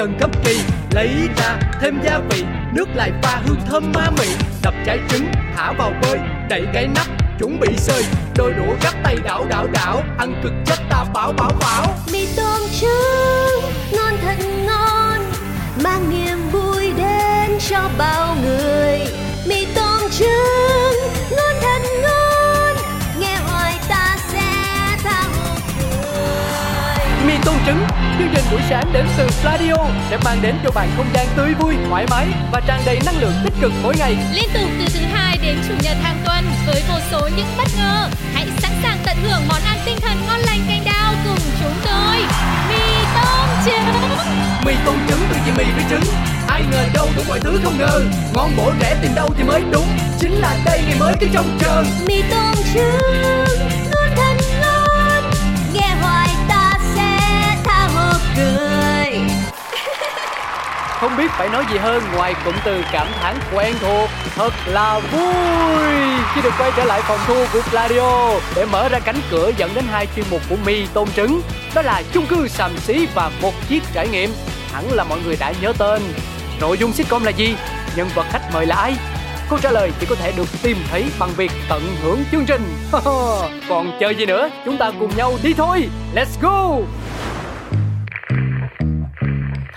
dần khắp kỳ. Lấy ra thêm gia vị, nước lại pha hương thơm ma mị. Đập trái trứng, thả vào bơi, đậy cái nắp, chuẩn bị sơi. Đôi đũa gắp tay đảo đảo đảo, ăn cực chất ta bảo bảo bảo. Mì tôm trứng, ngon thật ngon, mang niềm vui đến cho bao người. Mì tôm trứng. Chương trình buổi sáng đến từ Pladio sẽ mang đến cho bạn không gian tươi vui thoải mái và tràn đầy năng lượng tích cực mỗi ngày Liên tục từ thứ hai đến chủ nhật hàng tuần với vô số những bất ngờ. Hãy sẵn sàng tận hưởng món ăn tinh thần ngon lành canh đao cùng chúng tôi. Mì tôm trứng. mì tôm trứng từ chị mì với trứng ai ngờ đâu đủ mọi thứ không ngờ ngon bổ rẻ tìm đâu thì mới đúng chính là đây ngày mới cứ trông chờ mì tôm trứng không biết phải nói gì hơn, ngoài cụm từ cảm thán quen thuộc, thật là vui. Khi được quay trở lại phòng thu của Pladio để mở ra cánh cửa dẫn đến hai chuyên mục của mì tôm trứng, đó là chung cư sàm xí và một chiếc trải nghiệm. Hẳn là mọi người đã nhớ tên. Nội dung sitcom là gì? Nhân vật khách mời là ai? Câu trả lời chỉ có thể được tìm thấy bằng việc tận hưởng chương trình. Còn chờ gì nữa? Chúng ta cùng nhau đi thôi. Let's go!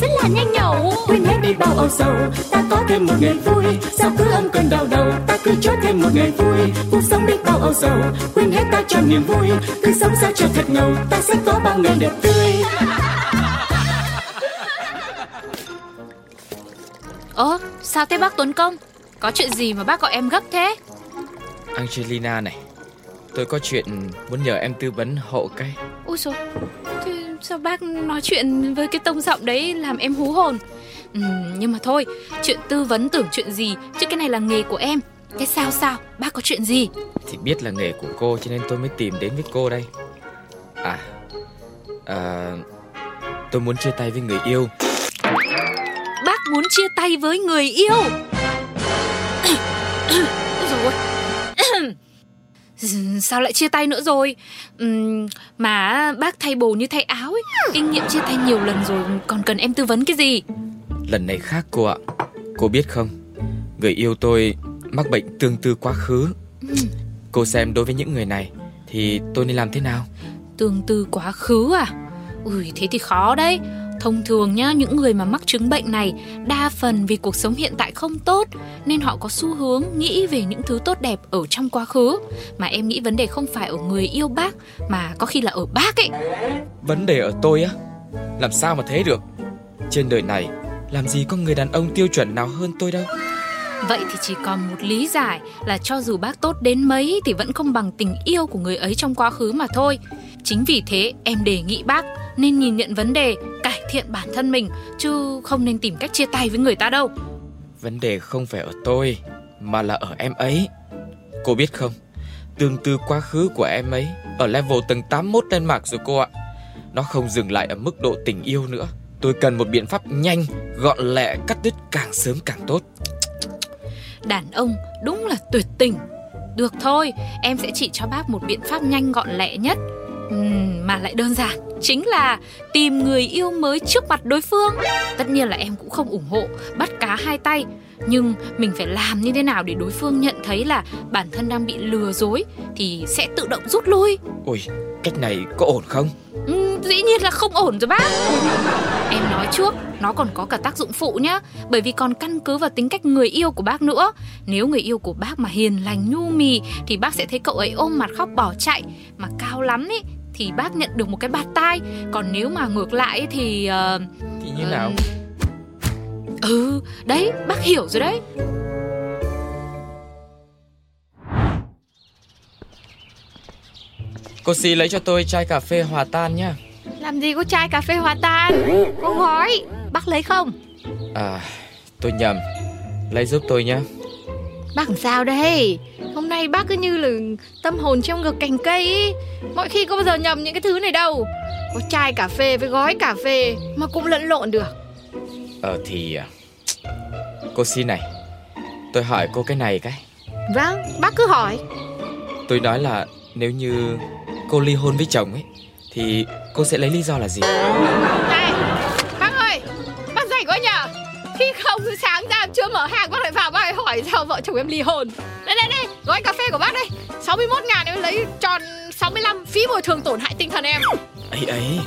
rất là nhanh nhẩu. quên hết đi bao âu sầu ta có thêm một ngày vui sao cứ âm cơn đau đầu ta cứ cho thêm một ngày vui cuộc sống đi bao âu sầu quên hết ta cho niềm vui cứ sống sao cho thật ngầu ta sẽ có bao ngày đẹp tươi Ơ, sao thế bác Tuấn Công? Có chuyện gì mà bác gọi em gấp thế? Angelina này Tôi có chuyện muốn nhờ em tư vấn hộ cái Ui thế sao bác nói chuyện với cái tông giọng đấy làm em hú hồn? Ừ, nhưng mà thôi, chuyện tư vấn tưởng chuyện gì, chứ cái này là nghề của em. Thế sao sao, bác có chuyện gì? Thì biết là nghề của cô cho nên tôi mới tìm đến với cô đây À à, Tôi muốn chia tay với người yêu Bác muốn chia tay với người yêu. Ôi. Sao lại chia tay nữa rồi? Ừm, Mà bác thay bồ như thay áo ấy Kinh nghiệm chia tay nhiều lần rồi Còn cần em tư vấn cái gì? Lần này khác cô ạ. Cô biết không? Người yêu tôi mắc bệnh tương tư quá khứ. Cô xem đối với những người này Thì tôi nên làm thế nào? Tương tư quá khứ à? Ui thế thì khó đấy Thông thường nhá, những người mà mắc chứng bệnh này đa phần vì cuộc sống hiện tại không tốt nên họ có xu hướng nghĩ về những thứ tốt đẹp ở trong quá khứ. Mà em nghĩ vấn đề không phải ở người yêu bác mà có khi là ở bác ấy. Vấn đề ở tôi á Làm sao mà thế được Trên đời này Làm gì có người đàn ông tiêu chuẩn nào hơn tôi đâu Vậy thì chỉ còn một lý giải là cho dù bác tốt đến mấy thì vẫn không bằng tình yêu của người ấy trong quá khứ mà thôi. Chính vì thế em đề nghị bác nên nhìn nhận vấn đề, thiện bản thân mình chứ không nên tìm cách chia tay với người ta đâu. Vấn đề không phải ở tôi Mà là ở em ấy Cô biết không Tương tư quá khứ của em ấy Ở level tầng 81 Denmark rồi cô ạ Nó không dừng lại ở mức độ tình yêu nữa Tôi cần một biện pháp nhanh Gọn lẹ cắt đứt càng sớm càng tốt Đàn ông đúng là tuyệt tình. Được thôi, em sẽ chỉ cho bác một biện pháp nhanh gọn lẹ nhất. Mà lại đơn giản chính là tìm người yêu mới trước mặt đối phương. Tất nhiên là em cũng không ủng hộ bắt cá hai tay. Nhưng mình phải làm như thế nào để đối phương nhận thấy là bản thân đang bị lừa dối thì sẽ tự động rút lui? Ôi cách này có ổn không? Ừm, dĩ nhiên là không ổn rồi bác. Em nói trước Nó còn có cả tác dụng phụ nhá. Bởi vì còn căn cứ vào tính cách người yêu của bác nữa. Nếu người yêu của bác mà hiền lành nhu mì Thì bác sẽ thấy cậu ấy ôm mặt khóc bỏ chạy. Mà cao lắm ý Thì bác nhận được một cái bạt tai. Còn nếu mà ngược lại thì ờ, Thì như nào? Ừ đấy bác hiểu rồi đấy. Cô xí lấy cho tôi chai cà phê hòa tan nhá. Làm gì có chai cà phê hòa tan? Có gói Bác lấy không? À tôi nhầm. Lấy giúp tôi nhé Bác làm sao đây? Hôm nay bác cứ như là tâm hồn trong ngực cành cây ý. Mọi khi có bao giờ nhầm những cái thứ này đâu. Có chai cà phê với gói cà phê Mà cũng lẫn lộn được. Ờ thì à, Cô xin này. Tôi hỏi cô cái này cái. Vâng bác cứ hỏi. Tôi nói là nếu như cô ly hôn với chồng ấy Thì cô sẽ lấy lý do là gì? Này Bác ơi Bác rảnh quá nhờ. Khi không sáng ra chưa mở hàng Bác bác hỏi sao vợ chồng em ly hôn? Đây đây đây Gói cà phê của bác đây. 61 ngàn em lấy tròn 65 Phí bồi thường tổn hại tinh thần em. Ấy ấy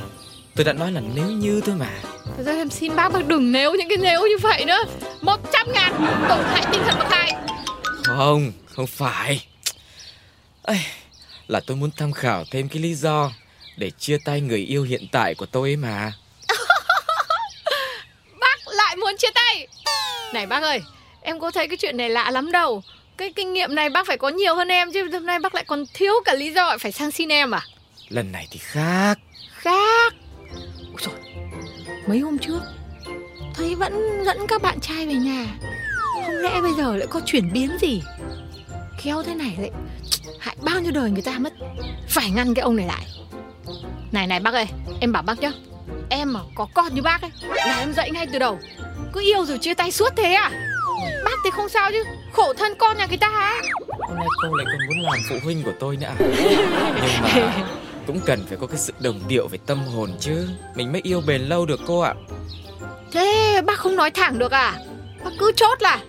Tôi đã nói là nếu như thôi mà. Thật ra em xin bác bác đừng nếu những cái nếu như vậy nữa. 100 ngàn tổn hại tinh thần bậc hai. Không, không phải. Ây, Là tôi muốn tham khảo thêm cái lý do Để chia tay người yêu hiện tại của tôi ấy mà. Bác lại muốn chia tay. Này bác ơi Em có thấy cái chuyện này lạ lắm đâu. Cái kinh nghiệm này bác phải có nhiều hơn em Chứ hôm nay bác lại còn thiếu cả lý do phải sang xin em à? Lần này thì khác. Khác? Ôi dồi, Mấy hôm trước Thấy vẫn dẫn các bạn trai về nhà. Không lẽ bây giờ lại có chuyển biến gì? Khéo thế này lại Hại bao nhiêu đời người ta mất. Phải ngăn cái ông này lại. Này này bác ơi Em bảo bác nhá. Em mà có con như bác ấy Là em dạy ngay từ đầu. Cứ yêu rồi chia tay suốt thế à Bác thì không sao chứ. Khổ thân con nhà người ta á Hôm nay cô lại còn muốn làm phụ huynh của tôi nữa à? Nhưng mà cũng cần phải có cái sự đồng điệu về tâm hồn chứ. Mình mới yêu bền lâu được cô ạ. Thế bác không nói thẳng được à? Bác cứ chốt là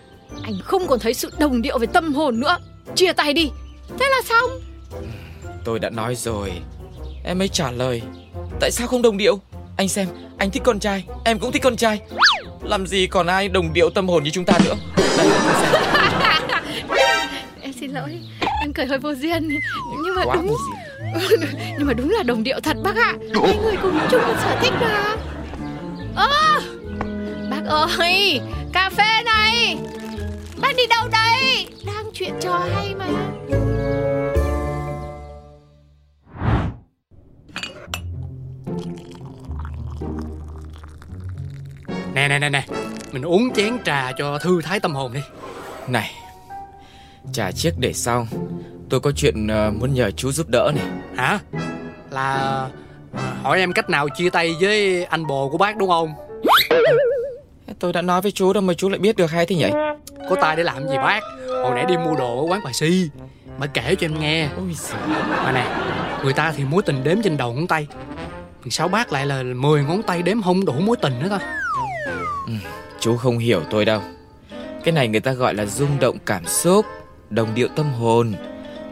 Anh không còn thấy sự đồng điệu về tâm hồn nữa. Chia tay đi. Thế là xong. Tôi đã nói rồi. Em ấy trả lời. Tại sao không đồng điệu? Anh xem Anh thích con trai Em cũng thích con trai Làm gì còn ai đồng điệu tâm hồn như chúng ta nữa? Đây. Em xin lỗi Em cười hơi vô duyên. Nhưng mà Quá đúng. Nhưng mà đúng là đồng điệu thật bác ạ. Hai người cùng chung một sở thích mà Ơ Bác ơi Cà phê này. Bác đi đâu đây? Đang chuyện trò hay mà Nè nè nè nè. Mình uống chén trà cho thư thái tâm hồn đi. Này Trà chiếc để sau. Tôi có chuyện ờ, muốn nhờ chú giúp đỡ này. Hả? Là à, hỏi em cách nào chia tay với anh bồ của bác đúng không? Tôi đã nói với chú đâu mà chú lại biết được hay thế nhỉ? Có tay để làm gì bác? Hồi nãy đi mua đồ ở quán bà Si Bà kể cho em nghe. Ôi. Mà nè Người ta thì mối tình đếm trên đầu ngón tay. Sao bác lại là 10 ngón tay đếm không đủ mối tình nữa ta Chú không hiểu tôi đâu. Cái này người ta gọi là rung động cảm xúc Đồng điệu tâm hồn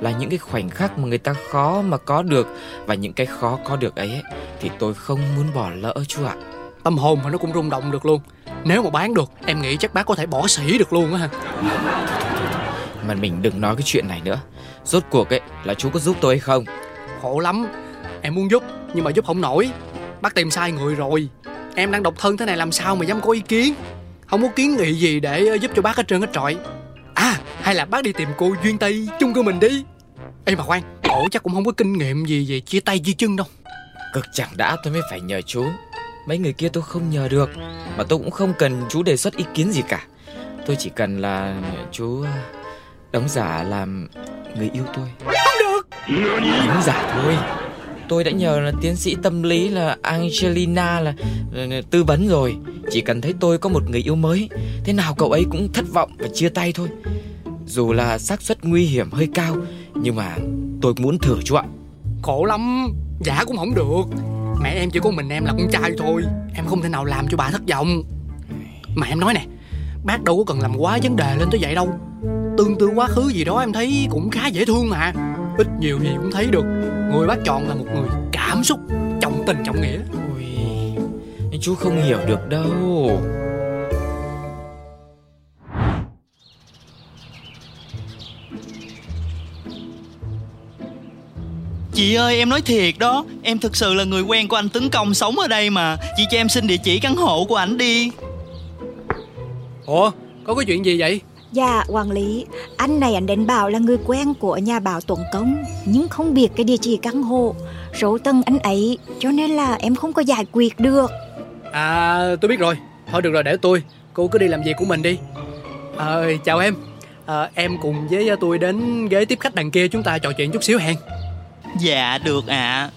Là những cái khoảnh khắc mà người ta khó mà có được. Và những cái khó có được ấy, ấy Thì tôi không muốn bỏ lỡ chú ạ. Tâm hồn mà nó cũng rung động được luôn. Nếu mà bán được Em nghĩ chắc bác có thể bỏ sỉ được luôn á ha. Mà mình đừng nói cái chuyện này nữa. Rốt cuộc ấy là chú có giúp tôi hay không? Khổ lắm. Em muốn giúp Nhưng mà giúp không nổi. Bác tìm sai người rồi Em đang độc thân thế này làm sao mà dám có ý kiến? Không có kiến nghị gì để ờ, giúp cho bác hết trơn hết trọi. À hay là bác đi tìm cô Duyên Tây chung cư mình đi. Ê mà khoan Cổ chắc cũng không có kinh nghiệm gì về chia tay di chân đâu. Cực chẳng đã tôi mới phải nhờ chú. Mấy người kia tôi không nhờ được Mà tôi cũng không cần chú đề xuất ý kiến gì cả. Tôi chỉ cần là chú ờ, đóng giả làm người yêu tôi. Không được! Đóng giả thôi Tôi đã nhờ là tiến sĩ tâm lý là Angelina là ờ, ờ, tư vấn rồi. Chỉ cần thấy tôi có một người yêu mới, Thế nào cậu ấy cũng thất vọng và chia tay thôi. Dù là xác suất nguy hiểm hơi cao, Nhưng mà tôi muốn thử chú ạ. Khổ lắm, Giả cũng không được. Mẹ em chỉ có mình em là con trai thôi, Em không thể nào làm cho bà thất vọng. Mà em nói nè, Bác đâu có cần làm quá vấn đề lên tới vậy đâu. Tương tư quá khứ gì đó em thấy cũng khá dễ thương mà. Ít nhiều gì cũng thấy được. Người bác chọn là một người cảm xúc Trọng tình trọng nghĩa. Ôi, chú không hiểu được đâu. Chị ơi em nói thiệt đó. Em thực sự là người quen của anh Tấn Công sống ở đây mà. Chị cho em xin địa chỉ căn hộ của ảnh đi. Ủa có cái chuyện gì vậy Dạ, quản lý, anh này anh đến bảo là người quen của nhà báo Tuấn Công Nhưng không biết cái địa chỉ căn hộ. Số tầng anh ấy Cho nên là em không có giải quyết được. À tôi biết rồi. Thôi được rồi để tôi. Cô cứ đi làm việc của mình đi. À, Chào em. À, Em cùng với tôi đến ghế tiếp khách đằng kia Chúng ta trò chuyện chút xíu hẹn Dạ được ạ.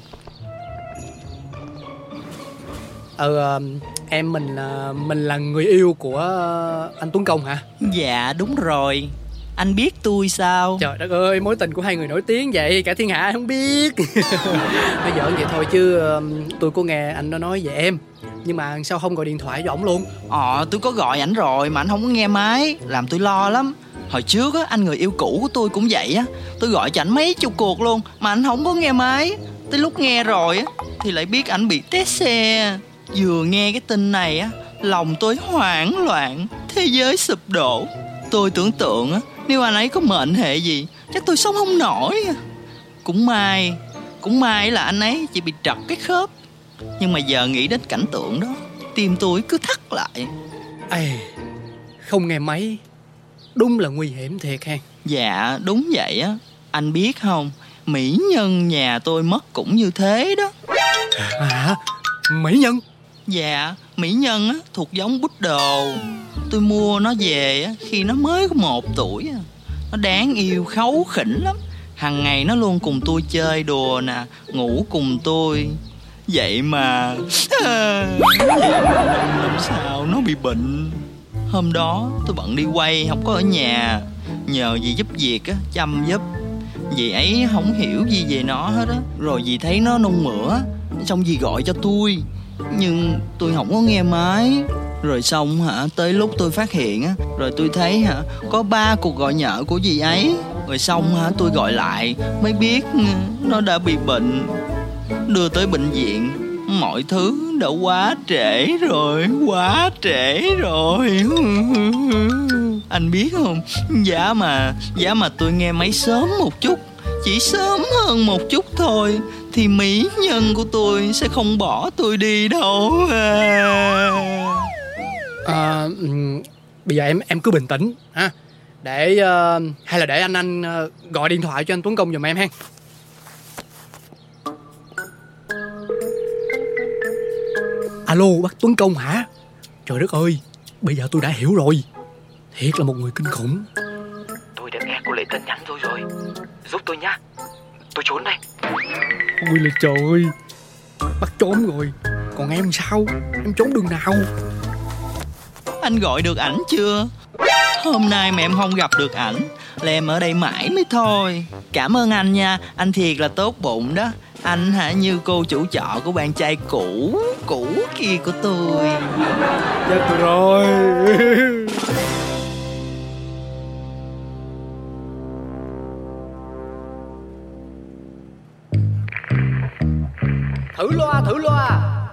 Ờ em mình là mình là người yêu của anh Tuấn Công hả? Dạ đúng rồi. Anh biết tôi sao? Trời đất ơi mối tình của hai người nổi tiếng vậy Cả thiên hạ không biết. Bây giờ vậy thôi chứ tôi có nghe anh nó nói về em. Nhưng mà sao không gọi điện thoại cho ổng luôn? Ờ tôi có gọi ảnh rồi mà anh không có nghe máy Làm tôi lo lắm. Hồi trước á, anh người yêu cũ của tôi cũng vậy á. Tôi gọi cho ảnh mấy chục cuộc luôn Mà anh không có nghe máy. Tới lúc nghe rồi á Thì lại biết ảnh bị té xe Vừa nghe cái tin này á Lòng tôi hoảng loạn Thế giới sụp đổ. Tôi tưởng tượng á Nếu anh ấy có mệnh hệ gì Chắc tôi sống không nổi. Cũng may Cũng may là anh ấy chỉ bị trật cái khớp. Nhưng mà giờ nghĩ đến cảnh tượng đó Tim tôi cứ thắt lại. Ê, Không nghe máy. Đúng là nguy hiểm thiệt ha. Dạ đúng vậy á. Anh biết không Mỹ nhân nhà tôi mất cũng như thế đó. À Mỹ nhân Dạ, mỹ nhân á, thuộc giống bút đồ. Tôi mua nó về á, khi nó mới có một tuổi à. Nó đáng yêu khấu khỉnh lắm. Hằng ngày nó luôn cùng tôi chơi đùa nè Ngủ cùng tôi. Vậy mà Làm sao nó bị bệnh? Hôm đó tôi bận đi quay Không có ở nhà. Nhờ dì giúp việc á, chăm giúp. Dì ấy không hiểu gì về nó hết á. Rồi dì thấy nó nôn mửa Xong dì gọi cho tôi nhưng tôi không có nghe máy. Rồi xong hả? Tới lúc tôi phát hiện á, rồi tôi thấy hả, có ba cuộc gọi nhỡ của dì ấy. Rồi xong hả, tôi gọi lại, mới biết nó đã bị bệnh. Đưa tới bệnh viện, mọi thứ đã quá trễ rồi, quá trễ rồi. Anh biết không? Giá mà giá mà tôi nghe máy sớm một chút, chỉ sớm hơn một chút thôi thì mỹ nhân của tôi sẽ không bỏ tôi đi đâu. À, à bây giờ em em cứ bình tĩnh ha. Để uh, hay là để anh anh uh, gọi điện thoại cho anh Tuấn Công giùm em ha alo bác Tuấn Công hả? Trời đất ơi bây giờ tôi đã hiểu rồi. Thiệt là một người kinh khủng. Tôi đã nghe cô lệ tin nhắn tôi rồi. Giúp tôi nhá tôi trốn đây. Ôi là trời ơi. Bắt trốn rồi. Còn em sao? Em trốn đường nào? Anh gọi được ảnh chưa? Hôm nay mà em không gặp được ảnh là em ở đây mãi mới thôi. Cảm ơn anh nha. Anh thiệt là tốt bụng đó. Anh hả như cô chủ trọ của bạn trai cũ cũ kia của tôi. Chết rồi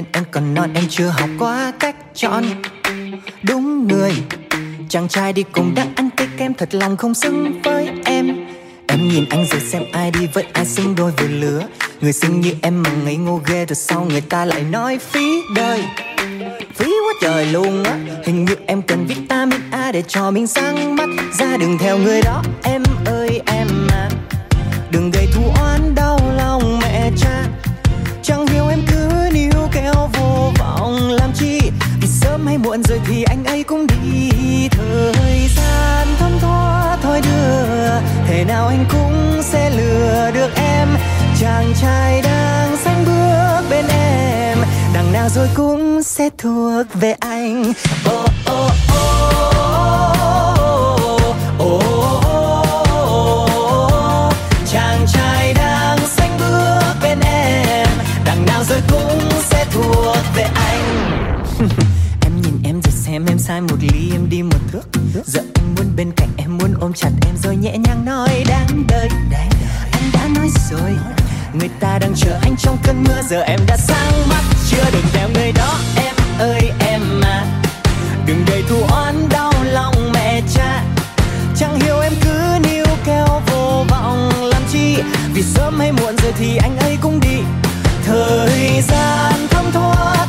Nên em còn non Em chưa học qua cách chọn. Đúng người, Chàng trai đi cùng đang ăn cây kem thật lòng không xứng với em. Em nhìn anh rồi xem ai đi với ai xứng đôi vừa lứa. Người xinh như em mà ngây ngô ghê, rồi sau người ta lại nói phí đời? Phí quá trời luôn á, Hình như em cần vitamin A để cho mình sáng mắt. Ra đừng theo người đó, em ơi, em muộn rồi thì anh ấy cũng đi. Thời gian thấm thoa thôi đưa. Thế nào anh cũng sẽ lừa được em. Chàng trai đang sánh bước bên em. Đằng nào rồi cũng sẽ thuộc về anh. Oh, oh, oh, oh, oh. rồi cũng sẽ thuộc về anh. xem em sai một ly, em đi một thước giờ anh muốn bên cạnh em, muốn ôm chặt em, rồi nhẹ nhàng nói, đáng đời anh đã nói rồi. Người ta đang chờ anh trong cơn mưa, giờ em đã sáng mắt, chưa được theo người đó. Em ơi, em mà. đừng để thù oán đau lòng mẹ cha. Chẳng hiểu em cứ níu kéo vô vọng làm chi. Vì sớm hay muộn rồi thì anh ấy cũng đi. Thời gian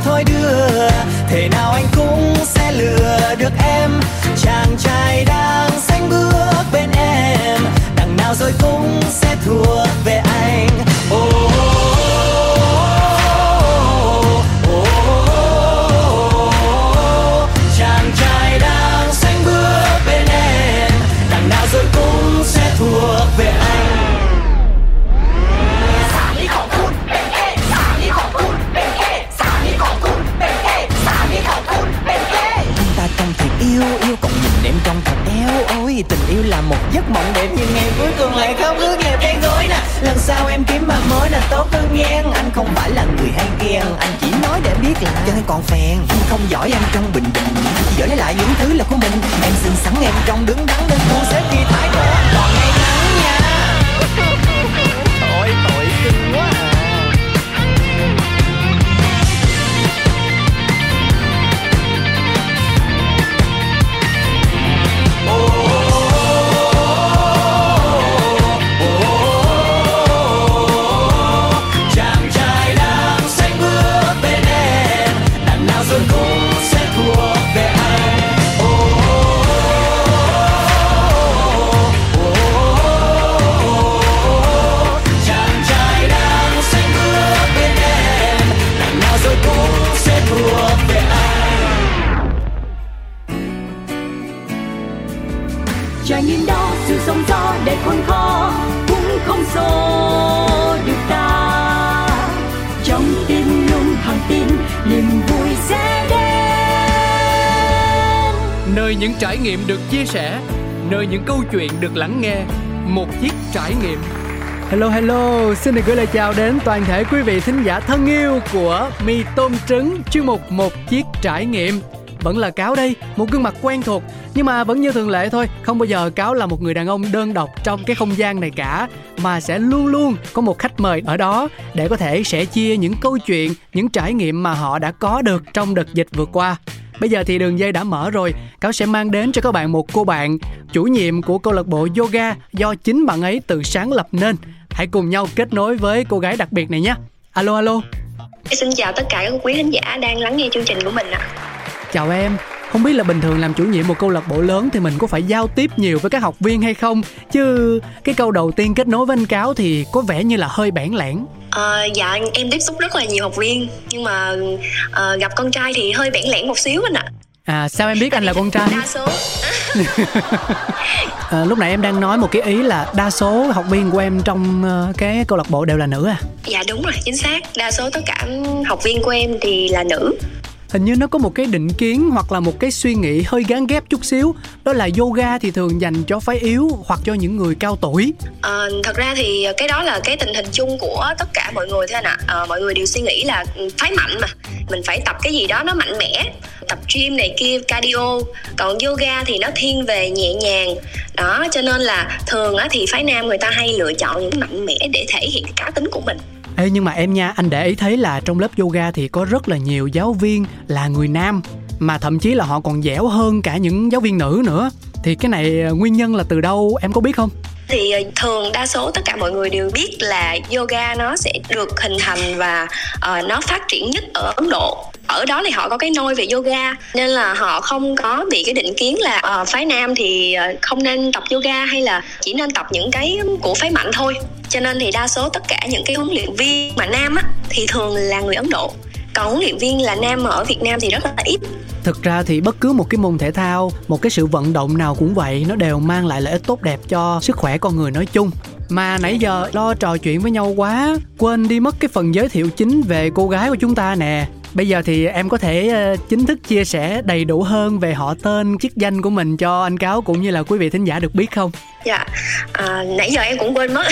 thôi đưa. Thể nào anh cũng sẽ lừa được em. Chàng trai đang sánh bước bên em. Đằng nào rồi cũng sẽ thuộc về anh. Ôi tình yêu là một giấc mộng đẹp nhưng ngày cuối cùng lại khóc ướt nhẹp đen gối nè. Lần sau em kiếm bạn mới là tốt hơn nghe anh không phải là người hay ghen anh chỉ nói để biết là cho nên còn phèn. anh không giỏi em trong bình định. Giỏi lấy lại những thứ là của mình. Em xinh sẻ Nơi những câu chuyện được lắng nghe Một chiếc trải nghiệm. Hello hello, xin được gửi lời chào đến toàn thể quý vị thính giả thân yêu của Mì Tôm Trứng chuyên mục Một Chiếc Trải Nghiệm. Vẫn là Cáo đây, một gương mặt quen thuộc Nhưng mà vẫn như thường lệ thôi Không bao giờ Cáo là một người đàn ông đơn độc trong cái không gian này cả Mà sẽ luôn luôn có một khách mời ở đó Để có thể sẻ chia những câu chuyện, những trải nghiệm mà họ đã có được trong đợt dịch vừa qua. Bây giờ thì đường dây đã mở rồi, Cáo sẽ mang đến cho các bạn một cô bạn, chủ nhiệm của câu lạc bộ yoga do chính bạn ấy tự sáng lập nên. Hãy cùng nhau kết nối với cô gái đặc biệt này nhé. Alo alo, Xin chào tất cả các quý khán giả đang lắng nghe chương trình của mình ạ. chào em. Không biết là bình thường làm chủ nhiệm một câu lạc bộ lớn thì mình có phải giao tiếp nhiều với các học viên hay không? Chứ cái câu đầu tiên kết nối với anh Cáo thì có vẻ như là hơi bản lẻn. Ờ, dạ em tiếp xúc rất là nhiều học viên nhưng mà ờ, gặp con trai thì hơi bẽn lẽn một xíu anh ạ. À sao em biết anh là con trai? Đa số À, lúc nãy em đang nói một cái ý là đa số học viên của em trong cái câu lạc bộ đều là nữ à? dạ đúng rồi chính xác đa số tất cả học viên của em thì là nữ hình như nó có một cái định kiến hoặc là một cái suy nghĩ hơi gán ghép chút xíu. Đó là yoga thì thường dành cho phái yếu hoặc cho những người cao tuổi. À, thật ra thì cái đó là cái tình hình chung của tất cả mọi người thôi anh ạ. Ờ, mọi người đều suy nghĩ là phái mạnh mà. Mình phải tập cái gì đó nó mạnh mẽ. Tập gym này kia cardio. Còn yoga thì nó thiên về nhẹ nhàng. Đó cho nên là thường á thì phái nam người ta hay lựa chọn những mạnh mẽ để thể hiện cá tính của mình. Ê nhưng mà em nha anh để ý thấy là trong lớp yoga thì có rất là nhiều giáo viên là người nam mà thậm chí là họ còn dẻo hơn cả những giáo viên nữ nữa. Thì cái này ờ, nguyên nhân là từ đâu em có biết không? Thì ờ, thường đa số tất cả mọi người đều biết là yoga nó sẽ được hình thành và uh, nó phát triển nhất ở Ấn Độ ở đó thì họ có cái nôi về yoga nên là họ không có bị cái định kiến là uh, phái nam thì ờ, không nên tập yoga hay là chỉ nên tập những cái của phái mạnh thôi. Cho nên thì đa số tất cả những cái huấn luyện viên mà nam á thì thường là người Ấn Độ. Còn huấn luyện viên là nam ở Việt Nam thì rất là ít. Thực ra thì bất cứ một cái môn thể thao một cái sự vận động nào cũng vậy nó đều mang lại lợi ích tốt đẹp cho sức khỏe con người nói chung. Mà nãy giờ lo trò chuyện với nhau quá Quên đi mất cái phần giới thiệu chính về cô gái của chúng ta nè. Bây giờ thì em có thể ờ, chính thức chia sẻ đầy đủ hơn về họ tên, chức danh của mình cho anh Cáo cũng như là quý vị thính giả được biết không? Dạ, à, nãy giờ em cũng quên mất.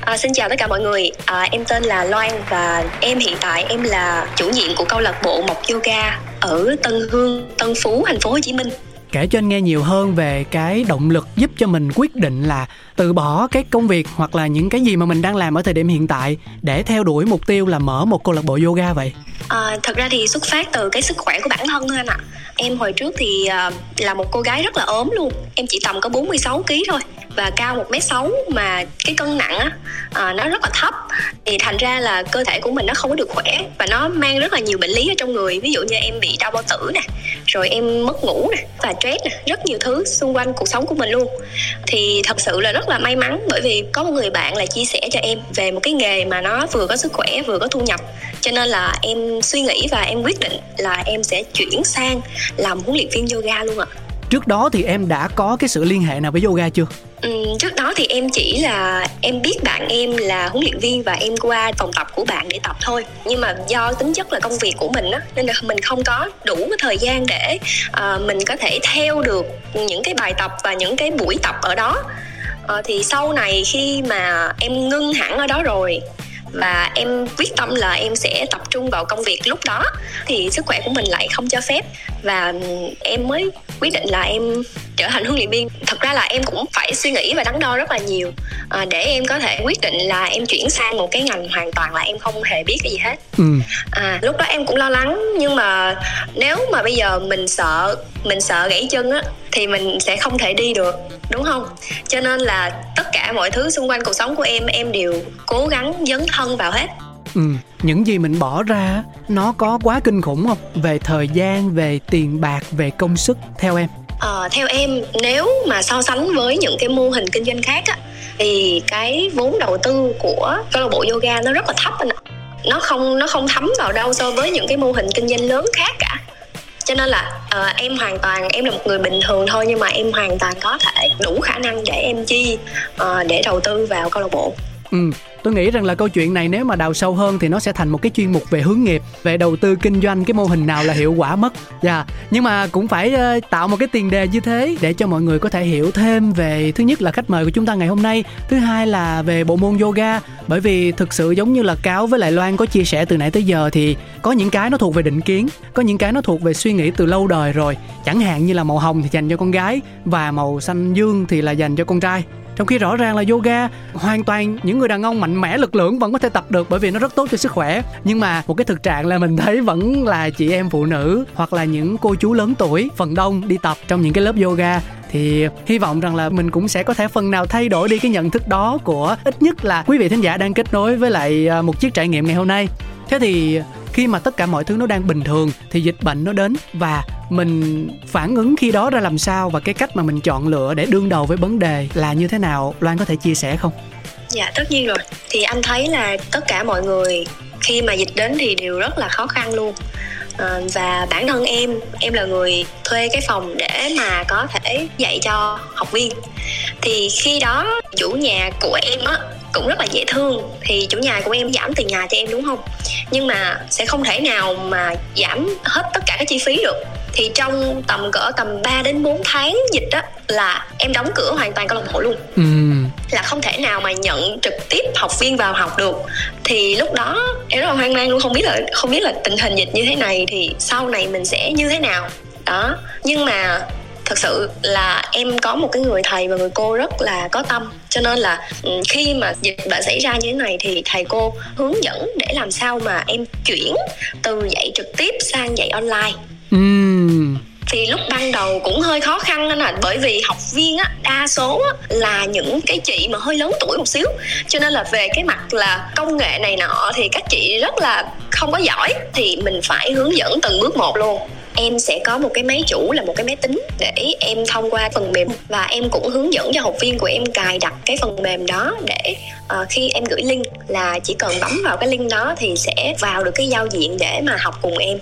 À, Xin chào tất cả mọi người. À, Em tên là Loan và em hiện tại em là chủ nhiệm của câu lạc bộ Mộc Yoga Ở Tân Hương, Tân Phú, thành phố Hồ Chí Minh kể cho anh nghe nhiều hơn về cái động lực giúp cho mình quyết định là từ bỏ cái công việc hoặc là những cái gì mà mình đang làm ở thời điểm hiện tại để theo đuổi mục tiêu là mở một câu lạc bộ yoga vậy? À, thật ra thì xuất phát từ cái sức khỏe của bản thân thôi anh ạ. Em hồi trước thì uh, là một cô gái rất là ốm luôn. Em chỉ tầm có 46 kg thôi và cao một m sáu mà cái cân nặng á à, nó rất là thấp. Thì thành ra là cơ thể của mình nó không có được khỏe và nó mang rất là nhiều bệnh lý ở trong người. Ví dụ như em bị đau bao tử nè rồi em mất ngủ nè và stress nè rất nhiều thứ xung quanh cuộc sống của mình luôn. Thì thật sự là rất là may mắn bởi vì có một người bạn là chia sẻ cho em về một cái nghề mà nó vừa có sức khỏe vừa có thu nhập. Cho nên là em suy nghĩ và em quyết định là em sẽ chuyển sang làm huấn luyện viên yoga luôn ạ. Trước đó thì em đã có cái sự liên hệ nào với yoga chưa? Ừ, trước đó thì em chỉ là em biết bạn em là huấn luyện viên và em qua phòng tập của bạn để tập thôi. Nhưng mà do tính chất là công việc của mình á nên là mình không có đủ cái thời gian để uh, mình có thể theo được những cái bài tập và những cái buổi tập ở đó. Uh, thì sau này khi mà em ngưng hẳn ở đó rồi và em quyết tâm là em sẽ tập trung vào công việc lúc đó thì sức khỏe của mình lại không cho phép và em mới quyết định là em trở thành huấn luyện viên. Thật ra là em cũng phải suy nghĩ và đắn đo rất là nhiều à, để em có thể quyết định là em chuyển sang một cái ngành hoàn toàn là em không hề biết cái gì hết. Ừ. à, lúc đó em cũng lo lắng nhưng mà nếu mà bây giờ mình sợ mình sợ gãy chân á thì mình sẽ không thể đi được đúng không? Cho nên là tất cả mọi thứ xung quanh cuộc sống của em em đều cố gắng dấn thân vào hết. Ừ những gì mình bỏ ra nó có quá kinh khủng không? Về thời gian về tiền bạc về công sức theo em. À, theo em nếu mà so sánh với những cái mô hình kinh doanh khác á thì cái vốn đầu tư của câu lạc bộ yoga nó rất là thấp anh ạ. Nó không nó không thấm vào đâu so với những cái mô hình kinh doanh lớn khác cả. Cho nên là uh, em hoàn toàn em là một người bình thường thôi nhưng mà em hoàn toàn có thể đủ khả năng để em chi uh, để đầu tư vào câu lạc bộ ừ tôi nghĩ rằng là câu chuyện này nếu mà đào sâu hơn thì nó sẽ thành một cái chuyên mục về hướng nghiệp về đầu tư kinh doanh cái mô hình nào là hiệu quả mất dạ yeah. nhưng mà cũng phải uh, tạo một cái tiền đề như thế để cho mọi người có thể hiểu thêm về thứ nhất là khách mời của chúng ta ngày hôm nay thứ hai là về bộ môn yoga. Bởi vì thực sự giống như là cáo với lại loan có chia sẻ từ nãy tới giờ thì có những cái nó thuộc về định kiến có những cái nó thuộc về suy nghĩ từ lâu đời rồi. Chẳng hạn như là màu hồng thì dành cho con gái và màu xanh dương thì là dành cho con trai trong khi rõ ràng là yoga, hoàn toàn những người đàn ông mạnh mẽ lực lượng vẫn có thể tập được bởi vì nó rất tốt cho sức khỏe. Nhưng mà một cái thực trạng là mình thấy vẫn là chị em phụ nữ hoặc là những cô chú lớn tuổi phần đông đi tập trong những cái lớp yoga. Thì hy vọng rằng là mình cũng sẽ có thể phần nào thay đổi đi cái nhận thức đó của ít nhất là quý vị thính giả đang kết nối với lại à, một chiếc trải nghiệm ngày hôm nay. Thế thì khi mà tất cả mọi thứ nó đang bình thường thì dịch bệnh nó đến và mình phản ứng khi đó ra làm sao và cái cách mà mình chọn lựa để đương đầu với vấn đề là như thế nào? Loan có thể chia sẻ không? Dạ tất nhiên rồi. Thì anh thấy là tất cả mọi người khi mà dịch đến thì đều rất là khó khăn luôn. À, và bản thân em em là người thuê cái phòng để mà có thể dạy cho học viên. Thì khi đó chủ nhà của em á cũng rất là dễ thương. Thì chủ nhà của em giảm tiền nhà cho em đúng không? Nhưng mà sẽ không thể nào mà giảm hết tất cả các chi phí được thì trong tầm cỡ tầm 3 đến 4 tháng dịch đó là em đóng cửa hoàn toàn câu lạc bộ luôn. Ừ. là không thể nào mà nhận trực tiếp học viên vào học được. Thì lúc đó em rất là hoang mang luôn không biết là không biết là tình hình dịch như thế này thì sau này mình sẽ như thế nào. Đó. Nhưng mà thật sự là em có một cái người thầy và người cô rất là có tâm. Cho nên là ừ, khi mà dịch bệnh xảy ra như thế này thì thầy cô hướng dẫn để làm sao mà em chuyển từ dạy trực tiếp sang dạy online uhm thì lúc ban đầu cũng hơi khó khăn anh ạ à, bởi vì học viên á đa số á, là những cái chị mà hơi lớn tuổi một xíu. Cho nên là về cái mặt là công nghệ này nọ thì các chị rất là không có giỏi thì mình phải hướng dẫn từng bước một luôn. Em sẽ có một cái máy chủ là một cái máy tính để em thông qua phần mềm và em cũng hướng dẫn cho học viên của em cài đặt cái phần mềm đó để uh, khi em gửi link là chỉ cần bấm vào cái link đó thì sẽ vào được cái giao diện để mà học cùng em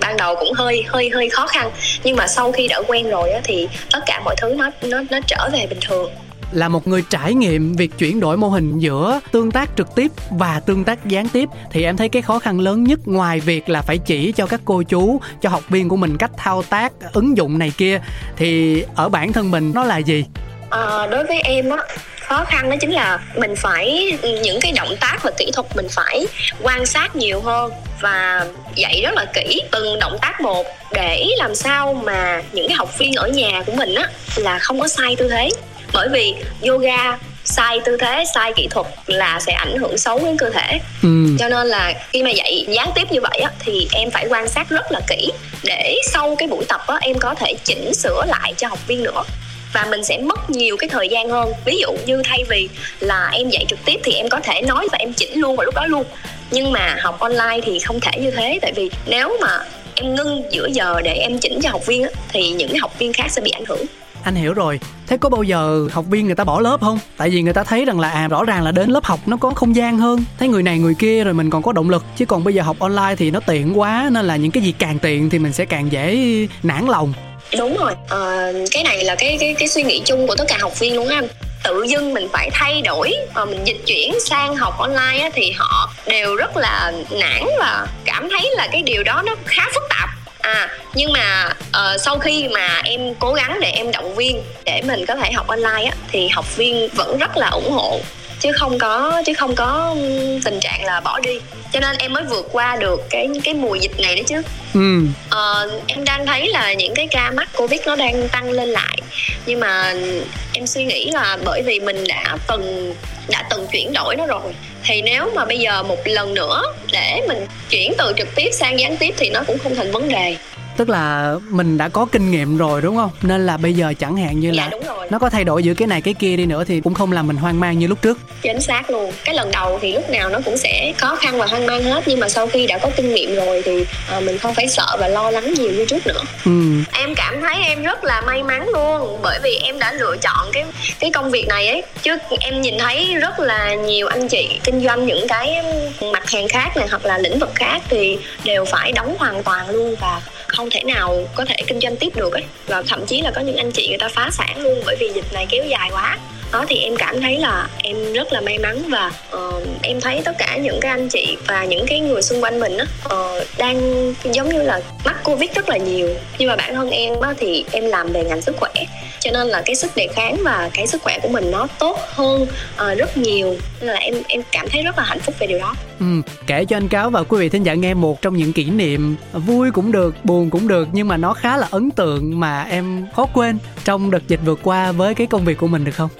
ban đầu cũng hơi hơi hơi khó khăn. Nhưng mà sau khi đã quen rồi á, thì tất cả mọi thứ nó nó nó trở về bình thường. Là một người trải nghiệm việc chuyển đổi mô hình giữa tương tác trực tiếp và tương tác gián tiếp thì em thấy cái khó khăn lớn nhất ngoài việc là phải chỉ cho các cô chú cho học viên của mình cách thao tác ứng dụng này kia thì ở bản thân mình nó là gì? Ờ, đối với em á khó khăn đó chính là mình phải những cái động tác và kỹ thuật mình phải quan sát nhiều hơn và dạy rất là kỹ từng động tác một để làm sao mà những cái học viên ở nhà của mình á là không có sai tư thế. Bởi vì yoga sai tư thế sai kỹ thuật là sẽ ảnh hưởng xấu đến cơ thể. Ừ. cho nên là khi mà dạy gián tiếp như vậy á thì em phải quan sát rất là kỹ để sau cái buổi tập á em có thể chỉnh sửa lại cho học viên nữa và mình sẽ mất nhiều cái thời gian hơn. Ví dụ như thay vì là em dạy trực tiếp thì em có thể nói và em chỉnh luôn vào lúc đó luôn. Nhưng mà học online thì không thể như thế tại vì nếu mà em ngưng giữa giờ để em chỉnh cho học viên á, thì những cái học viên khác sẽ bị ảnh hưởng. Anh hiểu rồi. Thế có bao giờ học viên người ta bỏ lớp không? Tại vì người ta thấy rằng là à rõ ràng là đến lớp học nó có không gian hơn. Thấy người này người kia rồi mình còn có động lực. Chứ còn bây giờ học online thì nó tiện quá nên là những cái gì càng tiện thì mình sẽ càng dễ nản lòng đúng rồi. À, cái này là cái cái cái suy nghĩ chung của tất cả học viên luôn anh. Tự dưng mình phải thay đổi và mình dịch chuyển sang học online á, thì họ đều rất là nản và cảm thấy là cái điều đó nó khá phức tạp. À nhưng mà uh, sau khi mà em cố gắng để em động viên để mình có thể học online á thì học viên vẫn rất là ủng hộ chứ không có chứ không có tình trạng là bỏ đi. Cho nên em mới vượt qua được cái cái mùa dịch này đấy chứ. Ừ. ờ, em đang thấy là những cái ca mắc covid nó đang tăng lên lại. Nhưng mà em suy nghĩ là bởi vì mình đã từng đã từng chuyển đổi nó rồi thì nếu mà bây giờ một lần nữa để mình chuyển từ trực tiếp sang gián tiếp thì nó cũng không thành vấn đề tức là mình đã có kinh nghiệm rồi đúng không? Nên là bây giờ chẳng hạn như dạ, là nó có thay đổi giữa cái này cái kia đi nữa thì cũng không làm mình hoang mang như lúc trước. Chính xác luôn. Cái lần đầu thì lúc nào nó cũng sẽ khó khăn và hoang mang hết nhưng mà sau khi đã có kinh nghiệm rồi thì uh, mình không phải sợ và lo lắng nhiều như trước nữa. Ừ. em cảm thấy em rất là may mắn luôn bởi vì em đã lựa chọn cái cái công việc này ấy. Chứ em nhìn thấy rất là nhiều anh chị kinh doanh những cái mặt hàng khác này hoặc là lĩnh vực khác thì đều phải đóng hoàn toàn luôn và không thể nào có thể kinh doanh tiếp được ấy. Và thậm chí là có những anh chị người ta phá sản luôn bởi vì dịch này kéo dài quá đó thì em cảm thấy là em rất là may mắn và uh, em thấy tất cả những cái anh chị và những cái người xung quanh mình á uh, đang giống như là mắc covid rất là nhiều. Nhưng mà bản thân em á thì em làm về ngành sức khỏe cho nên là cái sức đề kháng và cái sức khỏe của mình nó tốt hơn uh, rất nhiều. Nên là em em cảm thấy rất là hạnh phúc về điều đó. Ừ, kể cho anh cáo và quý vị thính giả nghe một trong những kỷ niệm vui cũng được buồn cũng được nhưng mà nó khá là ấn tượng mà em khó quên trong đợt dịch vừa qua với cái công việc của mình được không?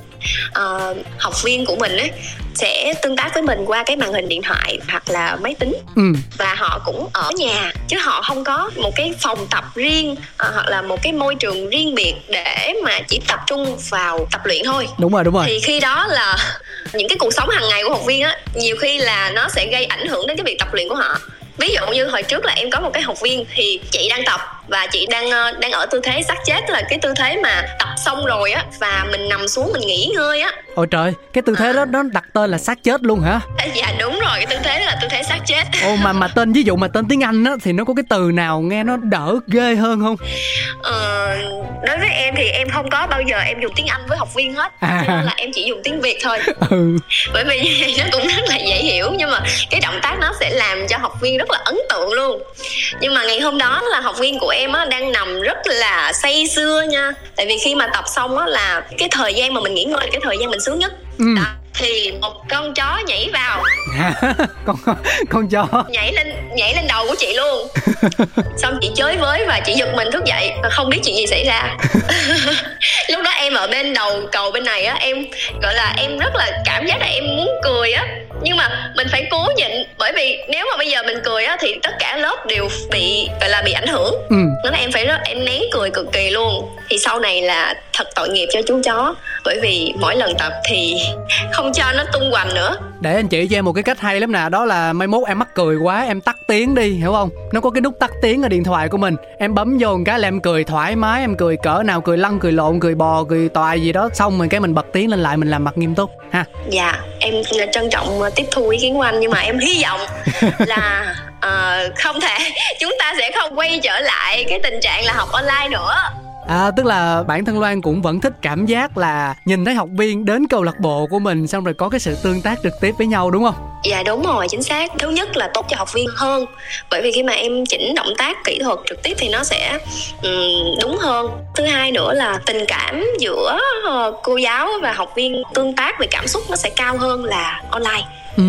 Uh, học viên của mình ấy sẽ tương tác với mình qua cái màn hình điện thoại hoặc là máy tính. Ừ. và họ cũng ở nhà chứ họ không có một cái phòng tập riêng uh, hoặc là một cái môi trường riêng biệt để mà chỉ tập trung vào tập luyện thôi. Đúng rồi đúng rồi. Thì khi đó là những cái cuộc sống hàng ngày của học viên á nhiều khi là nó sẽ gây ảnh hưởng đến cái việc tập luyện của họ. Ví dụ như hồi trước là em có một cái học viên thì chị đang tập và chị đang ờ, đang ở tư thế xác chết là cái tư thế mà tập xong rồi á và mình nằm xuống mình nghỉ ngơi á. Ôi trời cái tư thế à. đó nó đặt tên là xác chết luôn hả? Dạ đúng rồi cái tư thế đó là tư thế xác chết. Ồ mà mà tên ví dụ mà tên tiếng anh á thì nó có cái từ nào nghe nó đỡ ghê hơn không? Ờ, đối với em thì em không có bao giờ em dùng tiếng anh với học viên hết. À. nên là em chỉ dùng tiếng việt thôi. Ừ. bởi vì nó cũng rất là dễ hiểu nhưng mà cái động tác nó sẽ làm cho học viên rất là ấn tượng luôn. Nhưng mà ngày hôm đó là học viên của em á đang nằm rất là say sưa nha. Tại vì khi mà tập xong á là cái thời gian mà mình nghỉ ngơi cái thời gian mình sướng nhất. Ừ. đó thì một con chó nhảy vào. Con con chó. Nhảy lên nhảy lên đầu của chị luôn. Xong chị chới với và chị giật mình thức dậy và không biết chuyện gì xảy ra. Lúc đó em ở bên đầu cầu bên này á em gọi là em rất là cảm giác là em muốn cười á. Nhưng mà mình phải cố nhịn bởi vì nếu mà bây giờ mình cười á thì tất cả lớp đều bị gọi là bị ảnh hưởng. Ừ. nên là em phải rất em nén cười cực kỳ luôn. Thì sau này là thật tội nghiệp cho chú chó bởi vì mỗi lần tập thì không cho nó tung hoành nữa. Để anh chỉ cho em một cái cách hay lắm nè đó là mai mốt em mắc cười quá em tắt tiếng đi hiểu không? Nó có cái nút tắt tiếng ở điện thoại của mình em bấm vô một cái là em cười thoải mái em cười cỡ nào cười lăn cười lộn cười bò cười toài gì đó xong rồi cái mình bật tiếng lên lại mình làm mặt nghiêm túc ha. Dạ em trân trọng tiếp thu ý kiến của anh nhưng mà em hy vọng là uh, không thể chúng ta sẽ không quay trở lại cái tình trạng là học online nữa À tức là bản thân Loan cũng vẫn thích cảm giác là nhìn thấy học viên đến câu lạc bộ của mình xong rồi có cái sự tương tác trực tiếp với nhau đúng không? Dạ đúng rồi, chính xác. Thứ nhất là tốt cho học viên hơn. Bởi vì khi mà em chỉnh động tác kỹ thuật trực tiếp thì nó sẽ um, đúng hơn. Thứ hai nữa là tình cảm giữa uh, cô giáo và học viên tương tác về cảm xúc nó sẽ cao hơn là online. Ừ,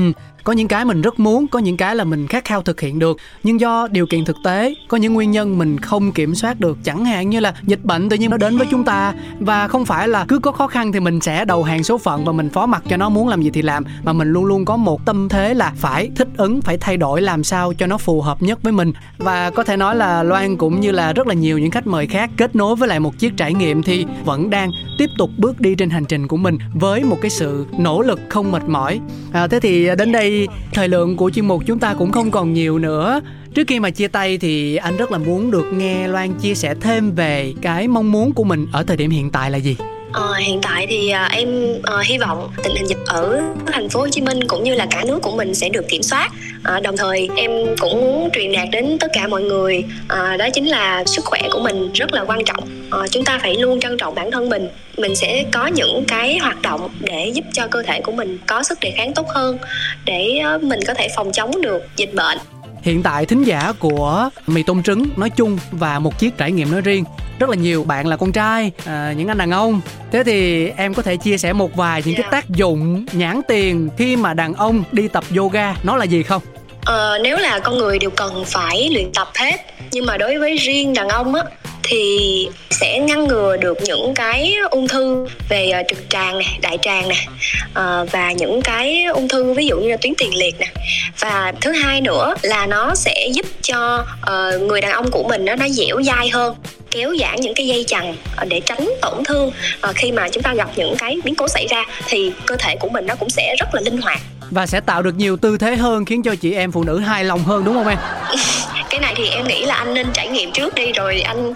có những cái mình rất muốn có những cái là mình khát khao thực hiện được. Nhưng do điều kiện thực tế có những nguyên nhân mình không kiểm soát được. Chẳng hạn như là dịch bệnh tự nhiên nó đến với chúng ta và không phải là cứ có khó khăn thì mình sẽ đầu hàng số phận và mình phó mặc cho nó muốn làm gì thì làm mà mình luôn luôn có một tâm thế là phải thích ứng phải thay đổi làm sao cho nó phù hợp nhất với mình. Và có thể nói là loan cũng như là rất là nhiều những khách mời khác kết nối với lại một chiếc trải nghiệm thì vẫn đang tiếp tục bước đi trên hành trình của mình với một cái sự nỗ lực không mệt mỏi. À, thế thì đến đây thời lượng của chuyên mục chúng ta cũng không còn nhiều nữa Trước khi mà chia tay thì anh rất là muốn được nghe Loan chia sẻ thêm về cái mong muốn của mình ở thời điểm hiện tại là gì? Ờ, hiện tại thì uh, em uh, hy vọng tình hình dịch ở thành phố Hồ Chí Minh cũng như là cả nước của mình sẽ được kiểm soát. Uh, đồng thời em cũng muốn truyền đạt đến tất cả mọi người uh, đó chính là sức khỏe của mình rất là quan trọng. Uh, chúng ta phải luôn trân trọng bản thân mình. Mình sẽ có những cái hoạt động để giúp cho cơ thể của mình có sức đề kháng tốt hơn để uh, mình có thể phòng chống được dịch bệnh hiện tại thính giả của mì tôm trứng nói chung và một chiếc trải nghiệm nói riêng. Rất là nhiều bạn là con trai à, những anh đàn ông. Thế thì em có thể chia sẻ một vài những cái tác dụng nhãn tiền khi mà đàn ông đi tập yoga nó là gì không? Ờ, nếu là con người đều cần phải luyện tập hết. Nhưng mà đối với riêng đàn ông á thì sẽ ngăn ngừa được những cái ung thư về ờ, trực tràng này đại tràng nè ờ, và những cái ung thư ví dụ như là tuyến tiền liệt nè. Và thứ hai nữa là nó sẽ giúp cho ờ, người đàn ông của mình nó nó dẻo dai hơn, kéo giãn những cái dây chằng để tránh tổn thương khi mà chúng ta gặp những cái biến cố xảy ra thì cơ thể của mình nó cũng sẽ rất là linh hoạt và sẽ tạo được nhiều tư thế hơn khiến cho chị em phụ nữ hài lòng hơn đúng không em? Cái này thì em nghĩ là anh nên trải nghiệm trước đi rồi anh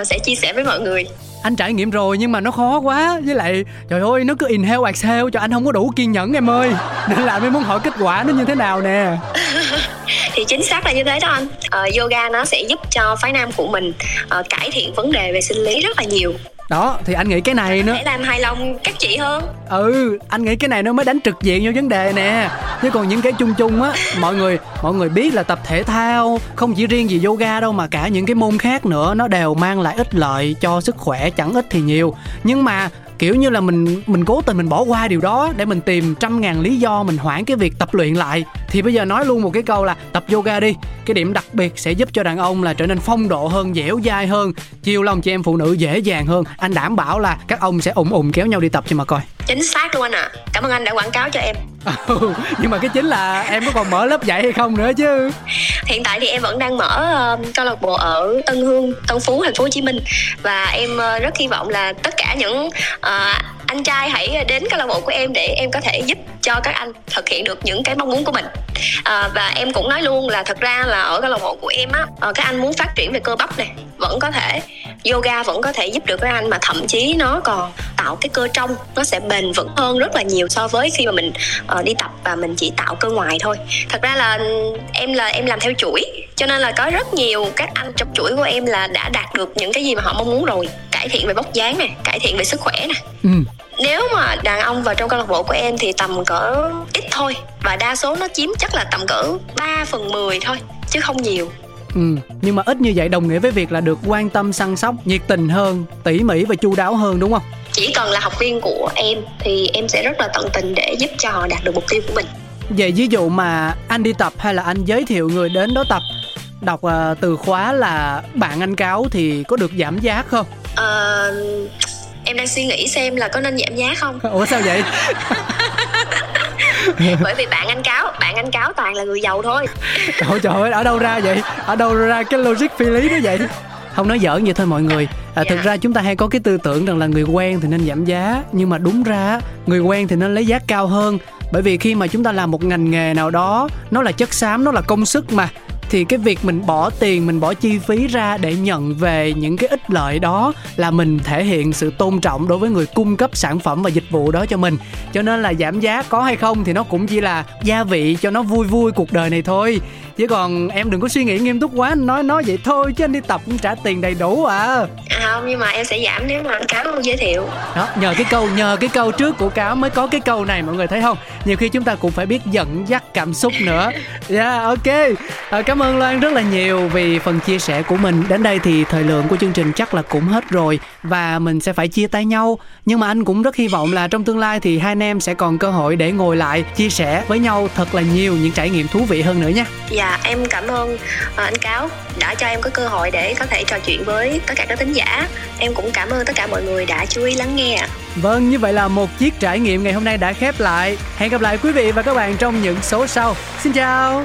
uh, sẽ chia sẻ với mọi người. Anh trải nghiệm rồi nhưng mà nó khó quá. Với lại trời ơi nó cứ inhale exhale cho anh không có đủ kiên nhẫn em ơi. Nên là mới muốn hỏi kết quả nó như thế nào nè. Thì chính xác là như thế đó anh. Uh, yoga nó sẽ giúp cho phái nam của mình uh, cải thiện vấn đề về sinh lý rất là nhiều đó thì anh nghĩ cái này nó sẽ làm hài lòng các chị hơn. Ừ anh nghĩ cái này nó mới đánh trực diện vô vấn đề nè. Chứ còn những cái chung chung á mọi người mọi người biết là tập thể thao không chỉ riêng gì yoga đâu mà cả những cái môn khác nữa nó đều mang lại ích lợi cho sức khỏe chẳng ít thì nhiều. Nhưng mà kiểu như là mình mình cố tình mình bỏ qua điều đó để mình tìm trăm ngàn lý do mình hoãn cái việc tập luyện lại. Thì bây giờ nói luôn một cái câu là tập yoga đi. Cái điểm đặc biệt sẽ giúp cho đàn ông là trở nên phong độ hơn, dẻo dai hơn. Chiều lòng chị em phụ nữ dễ dàng hơn. Anh đảm bảo là các ông sẽ ủng ủng kéo nhau đi tập cho mà coi chính xác luôn anh ạ. À. cảm ơn anh đã quảng cáo cho em. Ừ, nhưng mà cái chính là em có còn mở lớp dạy hay không nữa chứ. Hiện tại thì em vẫn đang mở uh, câu lạc bộ ở Tân Hương Tân Phú thành phố Hồ Chí Minh. Và em uh, rất hy vọng là tất cả những uh, anh trai hãy đến câu lạc bộ của em để em có thể giúp cho các anh thực hiện được những cái mong muốn của mình à, và em cũng nói luôn là thật ra là ở câu lạc bộ của em á ờ, các anh muốn phát triển về cơ bắp này vẫn có thể yoga vẫn có thể giúp được các anh mà thậm chí nó còn tạo cái cơ trong nó sẽ bền vững hơn rất là nhiều so với khi mà mình uh, đi tập và mình chỉ tạo cơ ngoài thôi thật ra là em là em làm theo chuỗi cho nên là có rất nhiều các anh trong chuỗi của em là đã đạt được những cái gì mà họ mong muốn rồi cải thiện về vóc dáng này cải thiện về sức khỏe này ừ nếu mà đàn ông vào trong câu lạc bộ của em thì tầm cỡ ít thôi và đa số nó chiếm chắc là tầm cỡ 3 phần 10 thôi chứ không nhiều Ừ, nhưng mà ít như vậy đồng nghĩa với việc là được quan tâm săn sóc, nhiệt tình hơn, tỉ mỉ và chu đáo hơn đúng không? Chỉ cần là học viên của em thì em sẽ rất là tận tình để giúp cho họ đạt được mục tiêu của mình. Về ví dụ mà anh đi tập hay là anh giới thiệu người đến đó tập đọc uh, từ khóa là bạn anh cáo thì có được giảm giá không? Uh, em đang suy nghĩ xem là có nên giảm giá không? Ủa sao vậy? Bởi vì bạn anh cáo bạn anh cáo toàn là người giàu thôi. Trời trời ơi ở đâu ra vậy? Ở đâu ra cái logic phi lý đó vậy? Không nói giỡn vậy thôi mọi người. À, dạ. thực ra chúng ta hay có cái tư tưởng rằng là người quen thì nên giảm giá. Nhưng mà đúng ra người quen thì nên lấy giá cao hơn. Bởi vì khi mà chúng ta làm một ngành nghề nào đó nó là chất xám nó là công sức mà thì cái việc mình bỏ tiền mình bỏ chi phí ra để nhận về những cái ích lợi đó là mình thể hiện sự tôn trọng đối với người cung cấp sản phẩm và dịch vụ đó cho mình. Cho nên là giảm giá có hay không thì nó cũng chỉ là gia vị cho nó vui vui cuộc đời này thôi. Chứ còn em đừng có suy nghĩ nghiêm túc quá anh nói nói vậy thôi chứ anh đi tập cũng trả tiền đầy đủ à. Không nhưng mà em sẽ giảm nếu mà anh cáo không giới thiệu. Đó nhờ cái câu nhờ cái câu trước của cáo mới có cái câu này mọi người thấy không? Nhiều khi chúng ta cũng phải biết dẫn dắt cảm xúc nữa. Dạ yeah, ok. À, cảm ơn loan rất là nhiều vì phần chia sẻ của mình. Đến đây thì thời lượng của chương trình chắc là cũng hết rồi và mình sẽ phải chia tay nhau. Nhưng mà anh cũng rất hy vọng là trong tương lai thì hai anh em sẽ còn cơ hội để ngồi lại chia sẻ với nhau thật là nhiều những trải nghiệm thú vị hơn nữa nha. Dạ em cảm ơn uh, anh cáo đã cho em có cơ hội để có thể trò chuyện với tất cả các thính giả. Em cũng cảm ơn tất cả mọi người đã chú ý lắng nghe vâng như vậy là một chiếc trải nghiệm ngày hôm nay đã khép lại. Hẹn gặp lại quý vị và các bạn trong những số sau. Xin chào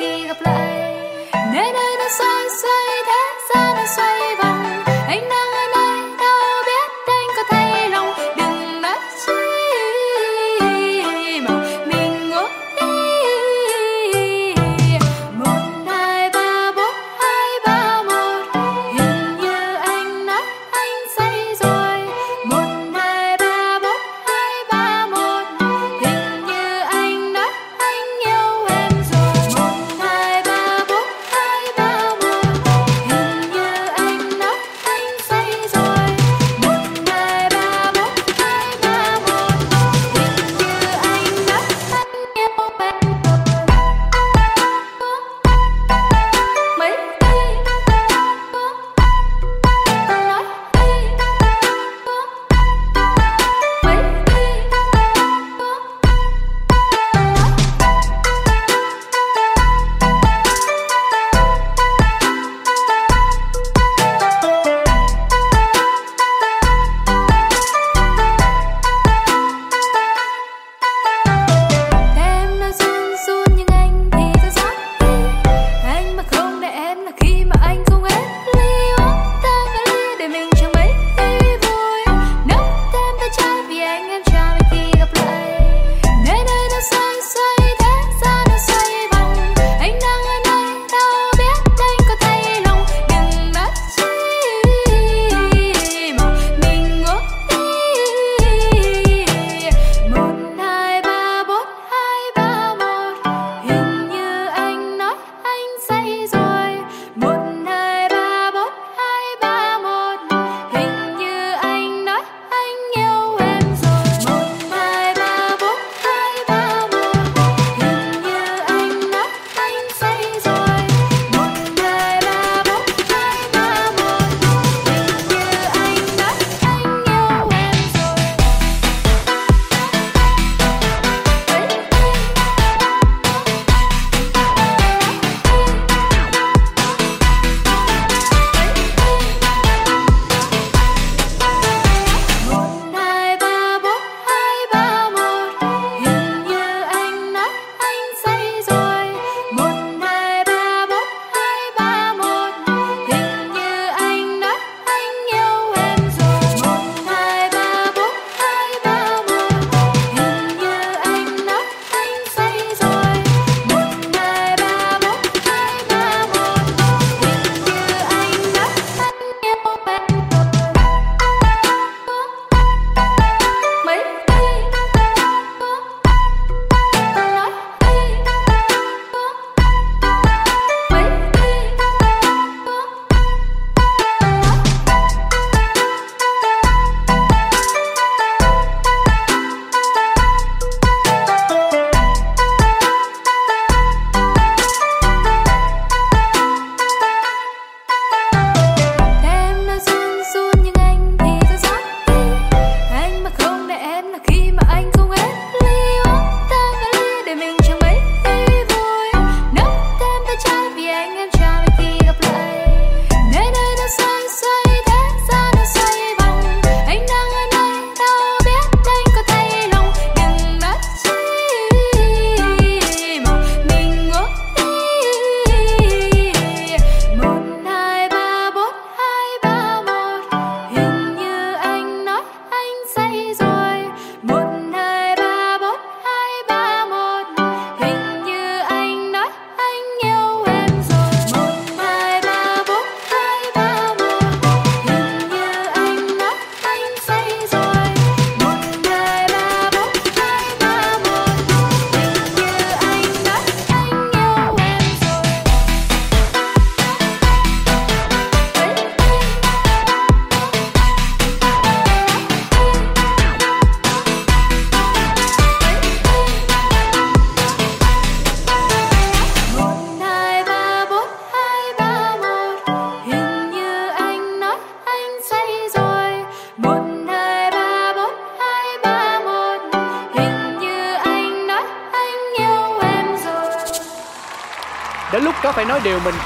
Khi gặp lại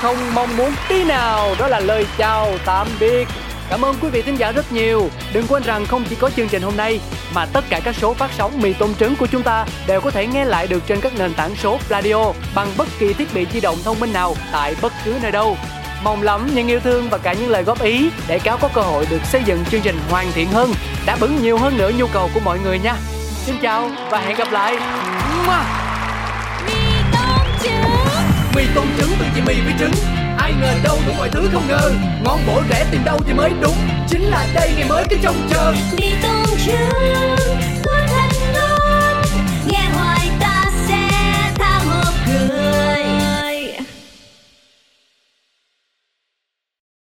không mong muốn tí nào đó là lời chào tạm biệt Cảm ơn quý vị thính giả rất nhiều. Đừng quên rằng không chỉ có chương trình hôm nay mà tất cả các số phát sóng mì tôm trứng của chúng ta đều có thể nghe lại được trên các nền tảng số radio bằng bất kỳ thiết bị di động thông minh nào tại bất cứ nơi đâu. Mong lắm những yêu thương và cả những lời góp ý để cáo có cơ hội được xây dựng chương trình hoàn thiện hơn, đáp ứng nhiều hơn nữa nhu cầu của mọi người nha. Xin chào và hẹn gặp lại. Mì tôm trứng từ chị mì với trứng. Ai ngờ đâu đủ mọi thứ không ngờ. Ngon bổ rẻ tìm đâu thì mới đúng. Chính là đây ngày mới cái trông chờ. Mì tôm trứng